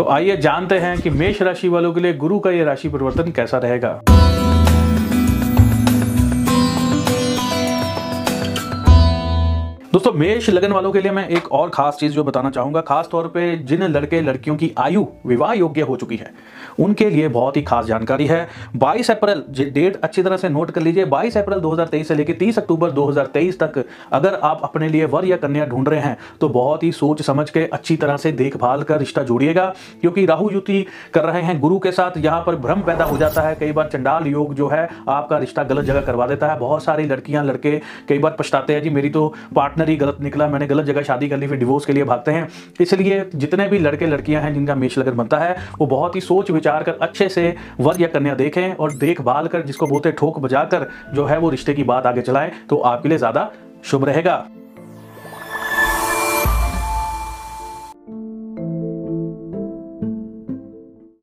तो आइए जानते हैं कि मेष राशि वालों के लिए गुरु का यह राशि परिवर्तन कैसा रहेगा। दोस्तों, मेष लगन वालों के लिए मैं एक और खास चीज़ जो बताना चाहूँगा। खास तौर पे जिन लड़के लड़कियों की आयु विवाह योग्य हो चुकी है, उनके लिए बहुत ही खास जानकारी है। 22 अप्रैल डेट अच्छी तरह से नोट कर लीजिए। 22 अप्रैल 2023 से लेकर 30 अक्टूबर 2023 तक अगर आप अपने लिए वर या कन्या ढूंढ रहे हैं तो बहुत ही सोच समझ के अच्छी तरह से देखभाल कर रिश्ता जोड़िएगा। क्योंकि राहु युति कर रहे हैं गुरु के साथ, यहाँ पर भ्रम पैदा हो जाता है। कई बार चंडाल योग जो है, आपका रिश्ता गलत जगह करवा देता है। बहुत सारी लड़कियाँ लड़के कई बार पछताते हैं, जी, मेरी तो पार्टनर पार्टनर ही गलत निकला, मैंने गलत जगह शादी कर ली, फिर डिवोर्स के लिए भागते हैं। इसलिए जितने भी लड़के, लड़कियाँ हैं, जिनका मेष लगन बनता है, वो बहुत ही सोच विचार कर अच्छे से वर या कन्या देखें और देखभाल कर, जिसको बोलते ठोक बजा कर, जो है वो रिश्ते की बात आगे चलाएँ तो आपके लिए ज़्यादा शुभ रहेगा।